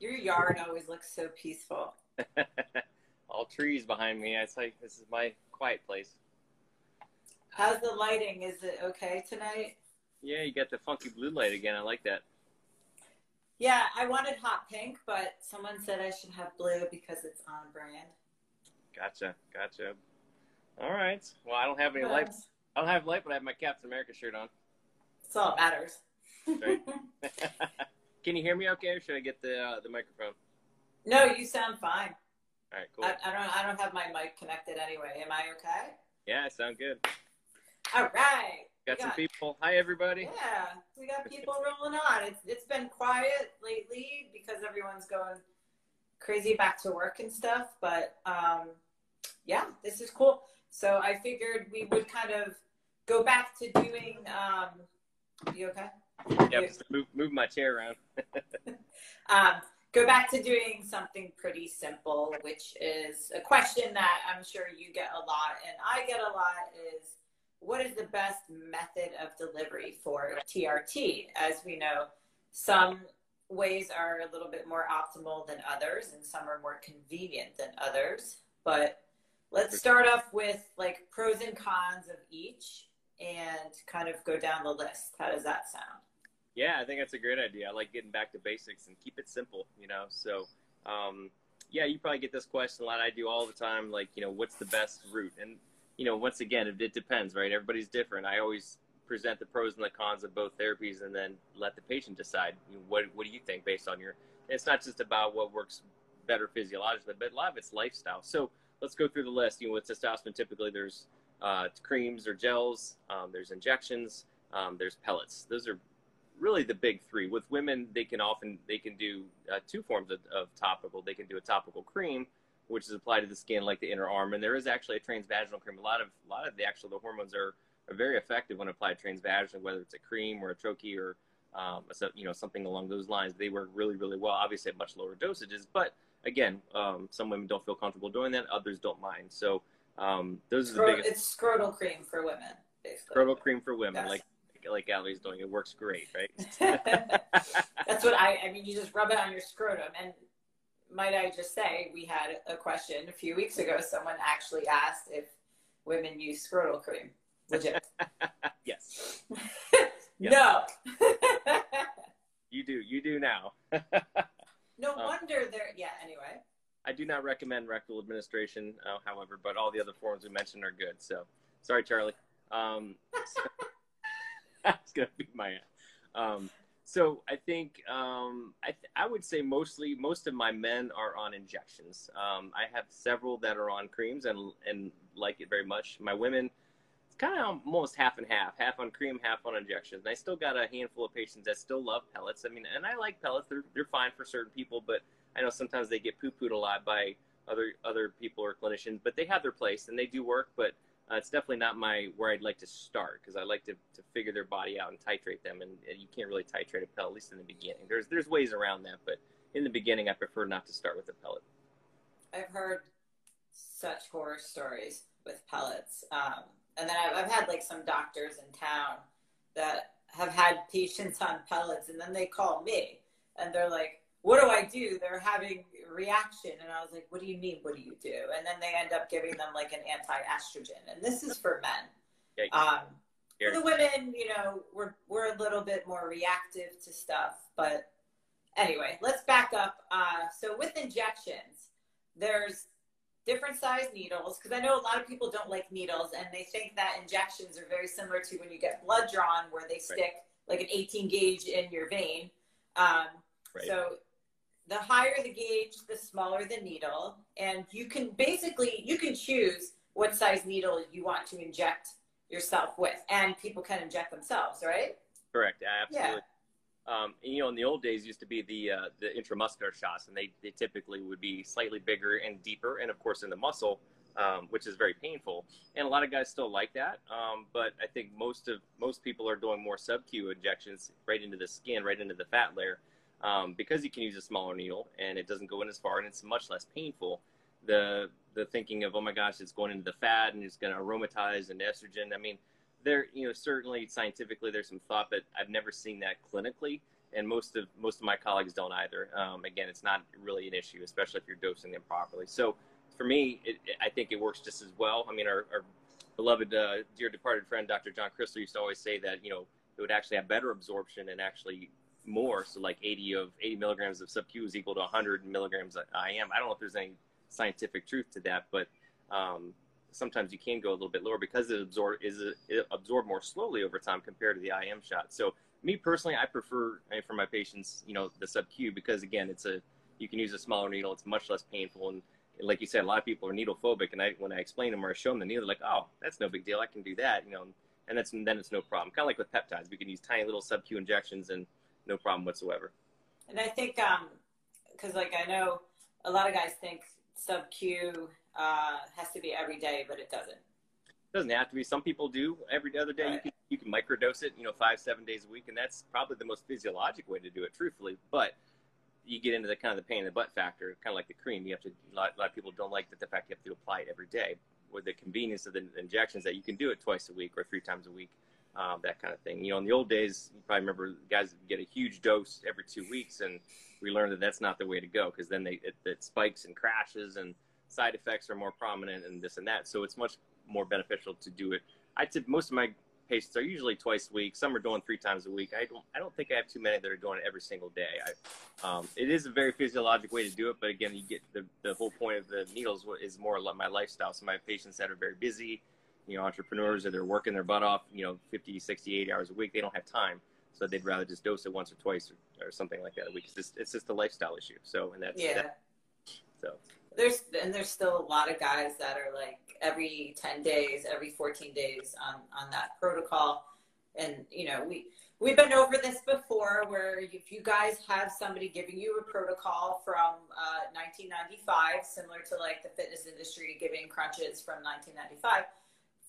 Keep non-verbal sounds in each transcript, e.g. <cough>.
Your yard always looks so peaceful. <laughs> All trees behind me. It's like this is my quiet place. How's the lighting? Is it okay tonight? Yeah, you got the funky blue light again. I like that. Yeah, I wanted hot pink, but someone said I should have blue because it's on brand. Gotcha, gotcha. All right. Well, I don't have any lights. I don't have light, but I have my Captain America shirt on. That's all that matters. Right. <laughs> <laughs> Can you hear me okay, or should I get the uh, the microphone? No, you sound fine. All right, cool. I, I don't. I don't have my mic connected anyway. Am I okay? Yeah, I sound good. All right. Got, got some people. Hi, everybody. Yeah, we got people rolling on. It's it's been quiet lately because everyone's going crazy back to work and stuff. But um, yeah, this is cool. So I figured we would kind of go back to doing. Um, you okay? Yeah, move, move my chair around. <laughs> um, go back to doing something pretty simple, which is a question that I'm sure you get a lot, and I get a lot is what is the best method of delivery for TRT? As we know, some ways are a little bit more optimal than others, and some are more convenient than others. But let's start off with like pros and cons of each and kind of go down the list. How does that sound? Yeah, I think that's a great idea. I like getting back to basics and keep it simple, you know. So, um, yeah, you probably get this question a lot. I do all the time, like, you know, what's the best route? And, you know, once again, it, it depends, right? Everybody's different. I always present the pros and the cons of both therapies and then let the patient decide you know, what, what do you think based on your, it's not just about what works better physiologically, but a lot of it's lifestyle. So let's go through the list. You know, with testosterone, typically there's uh, creams or gels, um, there's injections, um, there's pellets. Those are really the big three. With women, they can often they can do uh, two forms of, of, topical. They can do a topical cream, which is applied to the skin like the inner arm, and there is actually a transvaginal cream. A lot of a lot of the actual the hormones are, are very effective when applied transvaginally, whether it's a cream or a troche or um, a, you know something along those lines. They work really really well. Obviously at much lower dosages, but again, um, some women don't feel comfortable doing that. Others don't mind. So um, those are the biggest. It's scrotal cream for women. Basically. Scrotal cream for women, yes. like like Ali's doing. It works great, right? <laughs> That's what I. I mean, you just rub it on your scrotum, and might I just say, we had a question a few weeks ago. Someone actually asked if women use scrotal cream. Legit. <laughs> <laughs> yes. No. you do. You do now. no um, wonder there. Yeah. Anyway. I do not recommend rectal administration, uh, however, but all the other forms we mentioned are good. So, sorry, Charlie. Um, so, that's <laughs> gonna be my. Um, so I think um, I, th- I would say mostly most of my men are on injections. Um, I have several that are on creams and and like it very much. My women, it's kind of almost half and half, half on cream, half on injections. And I still got a handful of patients that still love pellets. I mean, and I like pellets; they're they're fine for certain people, but I know sometimes they get poo pooed a lot by other other people or clinicians. But they have their place and they do work, but uh, it's definitely not my where I'd like to start because I like to, to figure their body out and titrate them, and, and, you can't really titrate a pellet at least in the beginning. There's there's ways around that, but in the beginning, I prefer not to start with a pellet. I've heard such horror stories with pellets, um, and then I've, I've had like some doctors in town that have had patients on pellets, and then they call me and they're like, what do I do? They're having reaction. And I was like, what do you mean? What do you do? And then they end up giving them like an anti-estrogen. And this is for men. Um, for the women, you know, we're, we're a little bit more reactive to stuff. But anyway, let's back up. Uh, so with injections, there's different size needles because I know a lot of people don't like needles and they think that injections are very similar to when you get blood drawn where they stick right. like an 18 gauge in your vein. Um, right. So the higher the gauge, the smaller the needle. And you can basically, you can choose what size needle you want to inject yourself with. And people can inject themselves, right? Correct. Absolutely. Um, and, you know, in the old days, used to be the uh, the intramuscular shots, and they, they typically would be slightly bigger and deeper, and of course in the muscle, um, which is very painful. And a lot of guys still like that, um, but I think most of most people are doing more sub-Q injections right into the skin, right into the fat layer, um, because you can use a smaller needle and it doesn't go in as far, and it's much less painful. The the thinking of oh my gosh, it's going into the fat and it's going to aromatize and estrogen. I mean there, you know, certainly scientifically, there's some thought, but I've never seen that clinically, and most of most of my colleagues don't either. Um, again, it's not really an issue, especially if you're dosing them properly. So, for me, it, I think it works just as well. I mean, our, our beloved, uh, dear departed friend, Dr. John Crisler, used to always say that you know it would actually have better absorption and actually more. So, like 80 of 80 milligrams of sub Q is equal to 100 milligrams IM. I don't know if there's any scientific truth to that, but um, sometimes you can go a little bit lower because it absorb is it more slowly over time compared to the IM shot. So me personally, I prefer for my patients, you know, the sub Q because again, it's a you can use a smaller needle. It's much less painful and like you said, a lot of people are needle phobic, and I when I explain them or I show them the needle, they're like, "Oh, that's no big deal. I can do that," you know, and that's then it's no problem. Kind of like with peptides, we can use tiny little sub Q injections and no problem whatsoever. And I think, um, because like I know a lot of guys think sub Q uh, has to be every day, but it doesn't. It doesn't have to be. Some people do every other day. Right. You, can, you can microdose it, you know, five, seven days a week, and that's probably the most physiologic way to do it, truthfully. But you get into the kind of the pain in the butt factor, kind of like the cream. You have to. A lot, a lot of people don't like that the fact you have to apply it every day. With the convenience of the injections, that you can do it twice a week or three times a week, um, that kind of thing. You know, in the old days, you probably remember guys get a huge dose every two weeks, and we learned that that's not the way to go because then they it, it spikes and crashes and side effects are more prominent and this and that. So it's much more beneficial to do it. I tip most of my patients are usually twice a week. Some are doing three times a week. I don't I don't think I have too many that are doing it every single day. I, um, it is a very physiologic way to do it, but again, you get the, the whole point of the needles is more like my lifestyle. So my patients that are very busy, you know, entrepreneurs that are working their butt off, you know, 50, 60, 80 hours a week, they don't have time. So they'd rather just dose it once or twice or, or something like that a week. It's just, it's just a lifestyle issue. So, and that's, yeah. That, so there's and there's still a lot of guys that are like every 10 days every 14 days on on that protocol and you know we we've been over this before where if you guys have somebody giving you a protocol from uh, 1995 similar to like the fitness industry giving crunches from 1995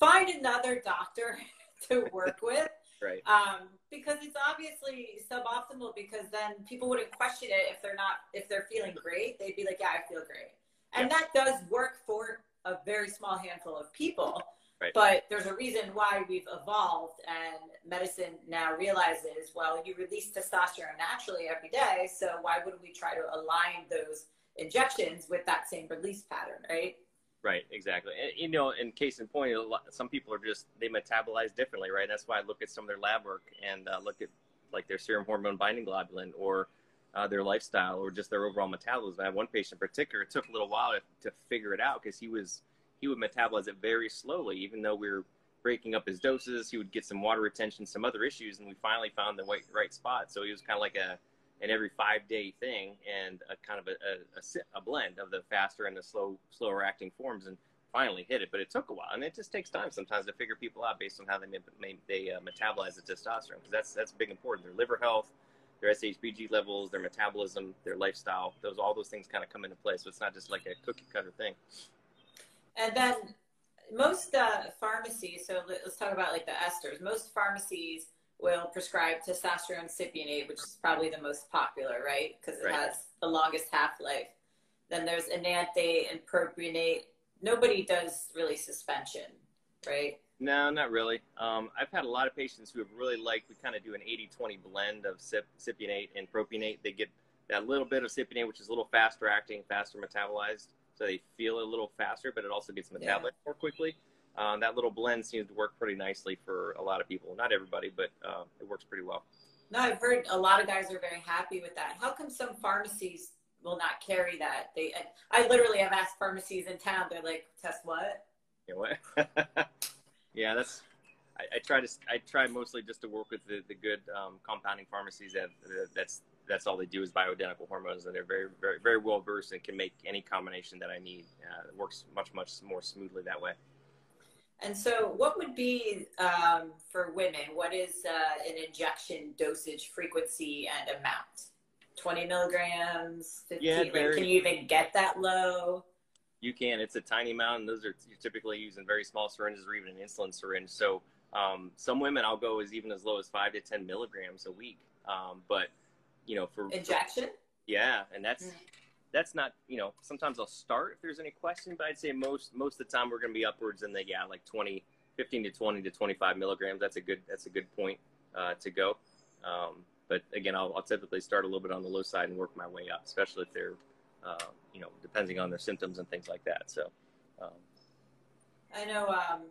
find another doctor <laughs> to work with right um, because it's obviously suboptimal because then people wouldn't question it if they're not if they're feeling great they'd be like yeah i feel great and that does work for a very small handful of people. Right. But there's a reason why we've evolved, and medicine now realizes, well, you release testosterone naturally every day, so why wouldn't we try to align those injections with that same release pattern, right? Right, exactly. And, you know, in case in point, some people are just they metabolize differently, right? That's why I look at some of their lab work and uh, look at like their serum hormone binding globulin or uh, their lifestyle or just their overall metabolism. I had one patient in particular. It took a little while to, to figure it out because he was he would metabolize it very slowly, even though we were breaking up his doses. He would get some water retention, some other issues, and we finally found the right, right spot. So he was kind of like a an every five day thing and a kind of a, a, a, blend of the faster and the slow slower acting forms and finally hit it but it took a while and it just takes time sometimes to figure people out based on how they they uh, metabolize the testosterone because that's that's big important their liver health their SHBG levels, their metabolism, their lifestyle. Those all those things kind of come into play. So it's not just like a cookie cutter thing. And then most uh, pharmacies. So let's talk about like the esters. Most pharmacies will prescribe testosterone cypionate, which is probably the most popular, right? Because it right. has the longest half life. Then there's enanthate and propionate. Nobody does really suspension, right? No, not really. Um, I've had a lot of patients who have really liked, we kind of do an 80-20 blend of cypionate and propionate. They get that little bit of cypionate, which is a little faster acting, faster metabolized. So they feel a little faster, but it also gets metabolized yeah. more quickly. Um, that little blend seems to work pretty nicely for a lot of people. Not everybody, but uh, it works pretty well. No, I've heard a lot of guys are very happy with that. How come some pharmacies will not carry that? They, I literally have asked pharmacies in town. They're like, "Test what?" You know what? <laughs> Yeah, that's. I, I, try to. I try mostly just to work with the, the good um, compounding pharmacies that that's that's all they do is bioidentical hormones, and they're very very very well versed and can make any combination that I need. Uh, it works much much more smoothly that way. And so, what would be um, for women? What is uh, an injection dosage frequency and amount? 20 milligrams, 15? Yeah, like, can you even get that low? You can. It's a tiny amount, and those are you're typically using very small syringes or even an insulin syringe. So um, some women, I'll go as even as low as five to ten milligrams a week. Um, but you know, for Injection? yeah, and that's Mm. That's not you know. Sometimes I'll start if there's any question, but I'd say most most of the time we're going to be upwards in the yeah like 20, 15 to twenty to twenty five milligrams. That's a good that's a good point uh, to go. Um, but again, I'll, I'll typically start a little bit on the low side and work my way up, especially if they're uh, you know depending on their symptoms and things like that. So. Um, I know, um,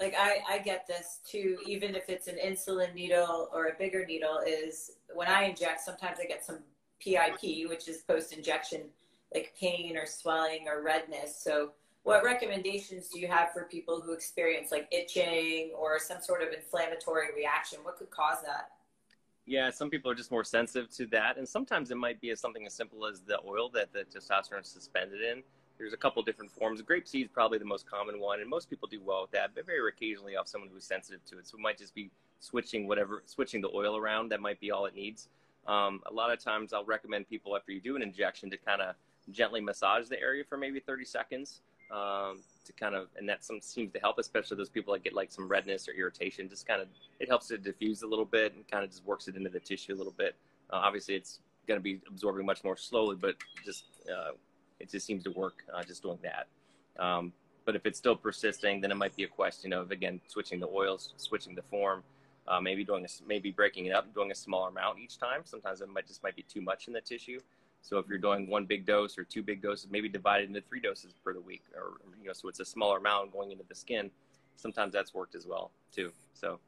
like I, I get this too, even if it's an insulin needle or a bigger needle, is when I inject, sometimes I get some PIP, which is post injection, like pain or swelling or redness. So, what recommendations do you have for people who experience like itching or some sort of inflammatory reaction? What could cause that? Yeah, some people are just more sensitive to that, and sometimes it might be something as simple as the oil that the testosterone is suspended in. There's a couple different forms. Grape seed is probably the most common one, and most people do well with that. But very occasionally, have someone who's sensitive to it, so it might just be switching whatever, switching the oil around. That might be all it needs. Um, a lot of times, I'll recommend people after you do an injection to kind of gently massage the area for maybe 30 seconds um, to kind of, and that some seems to help, especially those people that get like some redness or irritation. Just kind of, it helps to diffuse a little bit and kind of just works it into the tissue a little bit. Uh, obviously, it's going to be absorbing much more slowly, but just uh, it just seems to work uh, just doing that. Um, but if it's still persisting, then it might be a question of again switching the oils, switching the form, uh, maybe doing a, maybe breaking it up, doing a smaller amount each time. Sometimes it might just might be too much in the tissue. So if you're doing one big dose or two big doses, maybe divide it into three doses per the week, or you know, so it's a smaller amount going into the skin. Sometimes that's worked as well too. So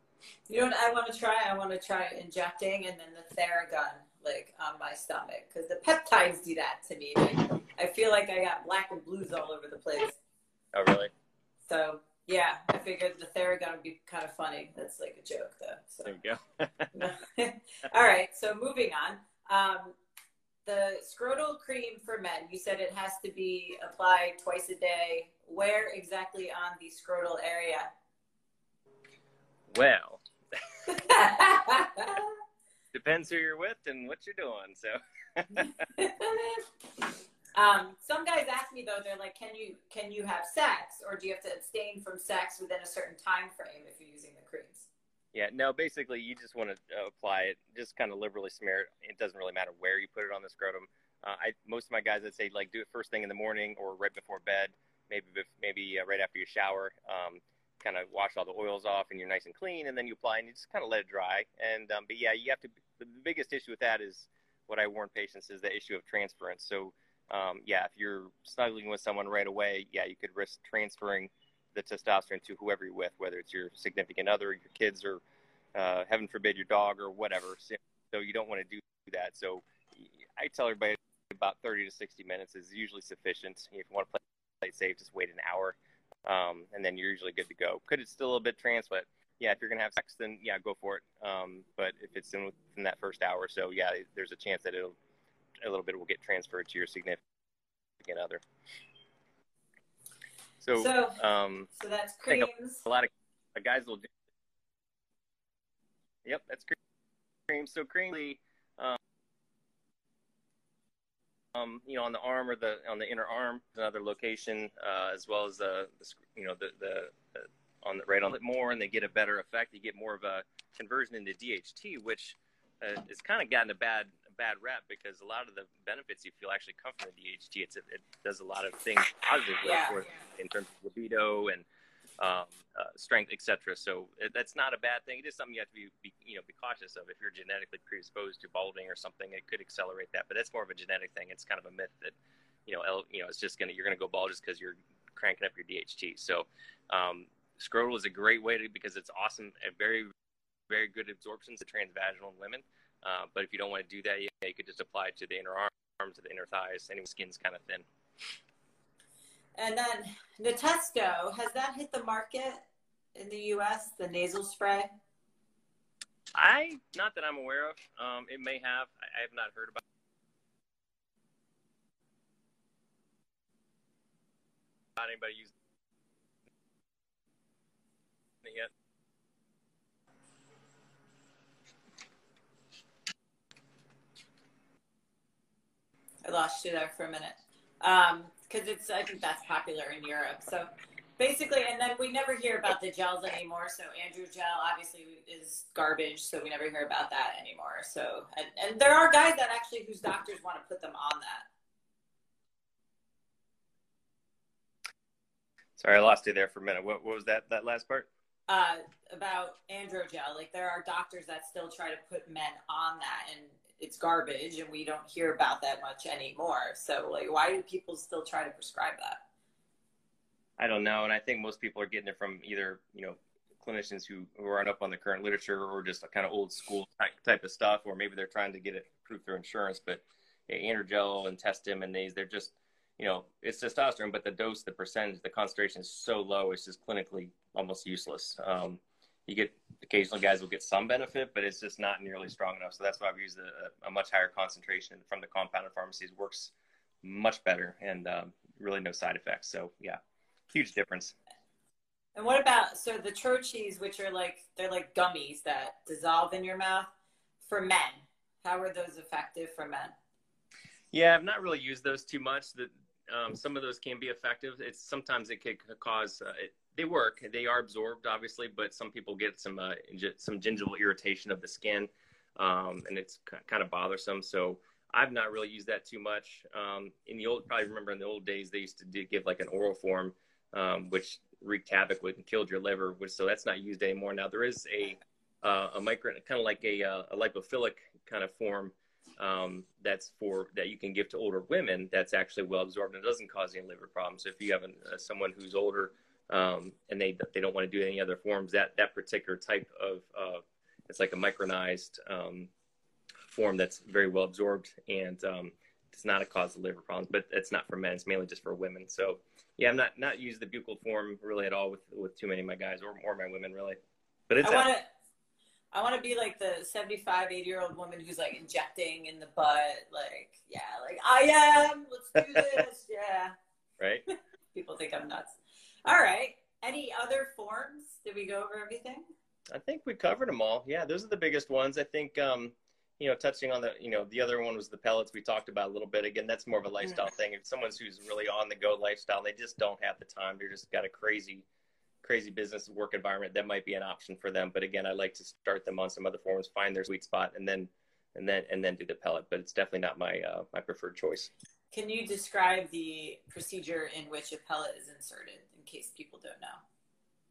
You know what I want to try? I want to try injecting and then the Theragun like on my stomach because the peptides do that to me. Like, I feel like I got black and blues all over the place. oh really? So yeah, I figured the Theragun would be kind of funny. That's like a joke though. So There you go. <laughs> all right, so moving on. Um, the scrotal cream for men. You said it has to be applied twice a day. Where exactly on the scrotal area? well, <laughs> depends who you're with and what you're doing. So <laughs> um, some guys ask me though, they're like, "Can you can you have sex, or do you have to abstain from sex within a certain time frame if you're using the creams?" Yeah, no, basically you just want to uh, apply it, just kind of liberally smear it. It doesn't really matter where you put it on the scrotum. Uh, I most of my guys I'd say like do it first thing in the morning or right before bed, maybe maybe uh, right after you shower. Um, kind of wash all the oils off and you're nice and clean, and then you apply and you just kind of let it dry. And um, but yeah, you have to. The biggest issue with that is what I warn patients is the issue of transference. So um, yeah, if you're snuggling with someone right away, yeah, you could risk transferring the testosterone to whoever you're with, whether it's your significant other, your kids, or uh, heaven forbid your dog or whatever. So, so you don't want to do that. So I tell everybody about 30 to 60 minutes is usually sufficient. If you want to play, play safe, just wait an hour, um, and then you're usually good to go. Could it still a little bit trans, but yeah, if you're gonna have sex, then yeah, go for it. Um, but if it's in within that first hour, so yeah, there's a chance that it'll a little bit will get transferred to your significant other. So, So, um, so that's creams. a lot of guys will do. Yep, that's cream. So cream, um, um, you know, on the arm or the on the inner arm, another location, uh, as well as the, the you know the, the, the on the right on it more, and they get a better effect. You get more of a conversion into DHT, which uh, has kind of gotten a bad a bad rep because a lot of the benefits you feel actually come from the DHT. It's, it does a lot of things positively Yeah. for in terms of libido and um, uh, strength, etc. So it, that's not a bad thing. It is something you have to be, be, you know, be cautious of. If you're genetically predisposed to balding or something, it could accelerate that. But that's more of a genetic thing. It's kind of a myth that, you know, el- you know, it's just gonna you're gonna go bald just because you're cranking up your DHT. So um, scrotal is a great way to because it's awesome and very, very good absorptions of transvaginal in women. Uh, but if you don't want to do that, yeah, you could just apply it to the inner arms, to the inner thighs. Any skin's kind of thin. And then Natesto, has that hit the market in the U.S. The nasal spray? I not that I'm aware of. Um, it may have. I, I have not heard about. About anybody use it yet. I lost you there for a minute. Because um, it's, I think that's popular in Europe. So basically, and then we never hear about the gels anymore. So AndroGel obviously is garbage. So we never hear about that anymore. So, and, and there are guys that actually, whose doctors want to put them on that. Sorry, I lost you there for a minute. What, what was that, that last part? Uh, about androgel. Like there are doctors that still try to put men on that and it's garbage and we don't hear about that much anymore. So like why do people still try to prescribe that? I don't know. And I think most people are getting it from either, you know, clinicians who, who aren't up on the current literature or just kind of old school type, type of stuff, or maybe they're trying to get it approved through insurance. But yeah, androgel and Testim and these, they're just, you know, it's testosterone, but the dose, the percentage, the concentration is so low, it's just clinically almost useless. Um, you get occasional guys will get some benefit, but it's just not nearly strong enough. So that's why we use a, a much higher concentration from the compounded pharmacies. Works much better and um, really no side effects. So yeah, huge difference. And what about so the troches, which are like they're like gummies that dissolve in your mouth for men? How are those effective for men? Yeah, I've not really used those too much. That um, some of those can be effective. It's sometimes it could cause uh, it, they work. They are absorbed, obviously, but some people get some uh, some gingival irritation of the skin, um, and it's kind of bothersome. So I've not really used that too much. Um, in the old, probably remember in the old days, they used to do, give like an oral form, um, which wreaked havoc with and killed your liver. Which so that's not used anymore. Now there is a uh, a micro, kind of like a, uh, a lipophilic kind of form um, that's for that you can give to older women. That's actually well absorbed and doesn't cause any liver problems. So if you have an, uh, someone who's older um, and they they don't want to do any other forms, that that particular type of uh, it's like a micronized um, form that's very well absorbed and um, it's not a cause of liver problems. But it's not for men; it's mainly just for women. So yeah, I'm not not use the buccal form really at all with with too many of my guys or or my women really. But it's. I want to. I want to be like the 75, 80 year old woman who's like injecting in the butt. Like, yeah, like I am. Let's do this. <laughs> yeah. Right. <laughs> People think I'm nuts. All right. Any other forms? Did we go over everything? I think we covered them all. Yeah, those are the biggest ones. I think, um, you know, touching on the, you know, the other one was the pellets we talked about a little bit. Again, that's more of a lifestyle mm-hmm. thing. If someone's who's really on the go lifestyle, they just don't have the time. They're just got a crazy, crazy business work environment. That might be an option for them. But again, I like to start them on some other forms, find their sweet spot, and then, and then, and then do the pellet. But it's definitely not my uh, my preferred choice. Can you describe the procedure in which a pellet is inserted? Case people don't know.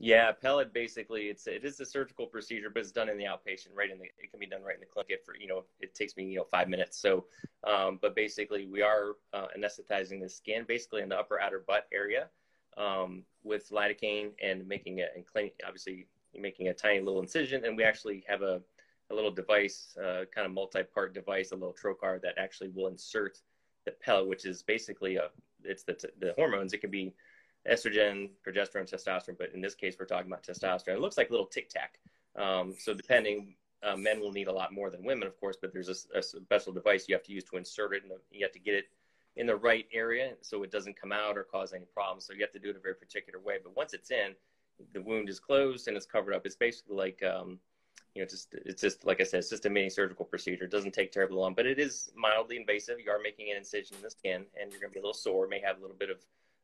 Yeah, pellet basically it's it is a surgical procedure, but it's done in the outpatient, right in the it can be done right in the clinic. for you know it takes me you know five minutes. So, um, but basically we are uh, anesthetizing the skin basically in the upper outer butt area um, with lidocaine and making it and clean, obviously making a tiny little incision, and we actually have a a little device, uh, kind of multi-part device, a little trocar that actually will insert the pellet, which is basically a it's the the hormones. It can be estrogen, progesterone, testosterone, but in this case, we're talking about testosterone. It looks like a little tic tac. Um, so depending, uh, men will need a lot more than women, of course, but there's a, a, special device you have to use to insert it, and you have to get it in the right area so it doesn't come out or cause any problems. So you have to do it a very particular way. But once it's in, the wound is closed and it's covered up. It's basically like, um, you know, just it's just like I said, it's just a mini surgical procedure. It doesn't take terribly long, but it is mildly invasive. You are making an incision in the skin, and you're going to be a little sore. May have a little bit of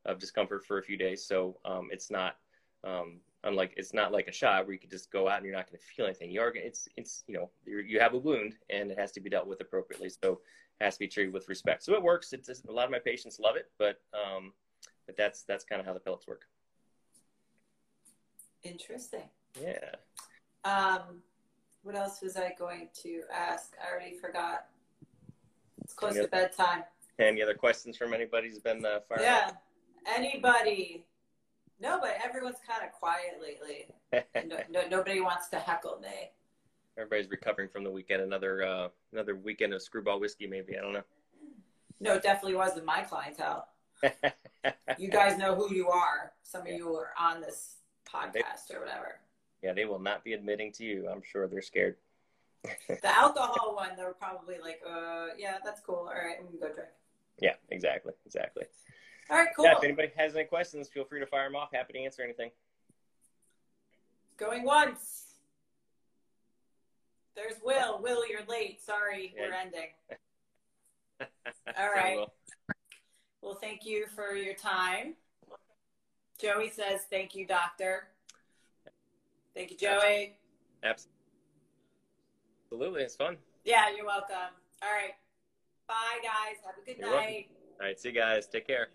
of discomfort for a few days. So um, it's not um, unlike it's not like a shot where you can just go out and you're not going to feel anything. You are it's it's you know you have a wound and it has to be dealt with appropriately. So it has to be treated with respect. So it works. It's a lot of my patients love it, but um, but that's that's kind of how the pellets work. Interesting. Yeah. Um, what else was I going to ask? I already forgot. It's close to bedtime. Any other questions from anybody who's been uh, fired? Yeah. Anybody? No, but everyone's kind of quiet lately. <laughs> no, no, nobody wants to heckle me. Everybody's recovering from the weekend. Another uh, another weekend of Skrewball whiskey, maybe. I don't know. No, it definitely wasn't my clientele. <laughs> you guys know who you are. Some of yeah. you are on this podcast they, or whatever. Yeah, they will not be admitting to you. I'm sure they're scared. <laughs> the alcohol one, they're probably like, uh, yeah, that's cool. All right, we can go drink. Yeah, exactly, exactly. All right, cool. Yeah, if anybody has any questions, feel free to fire them off. Happy to answer anything. Going once. There's Will. Will, you're late. Sorry, Yeah. we're ending. <laughs> All right. Will. Well, thank you for your time. Joey says, thank you, doctor. Thank you, Joey. Absolutely, it's fun. Yeah, you're welcome. All right. Bye, guys. Have a good You're welcome. night. All right, see you guys. Take care.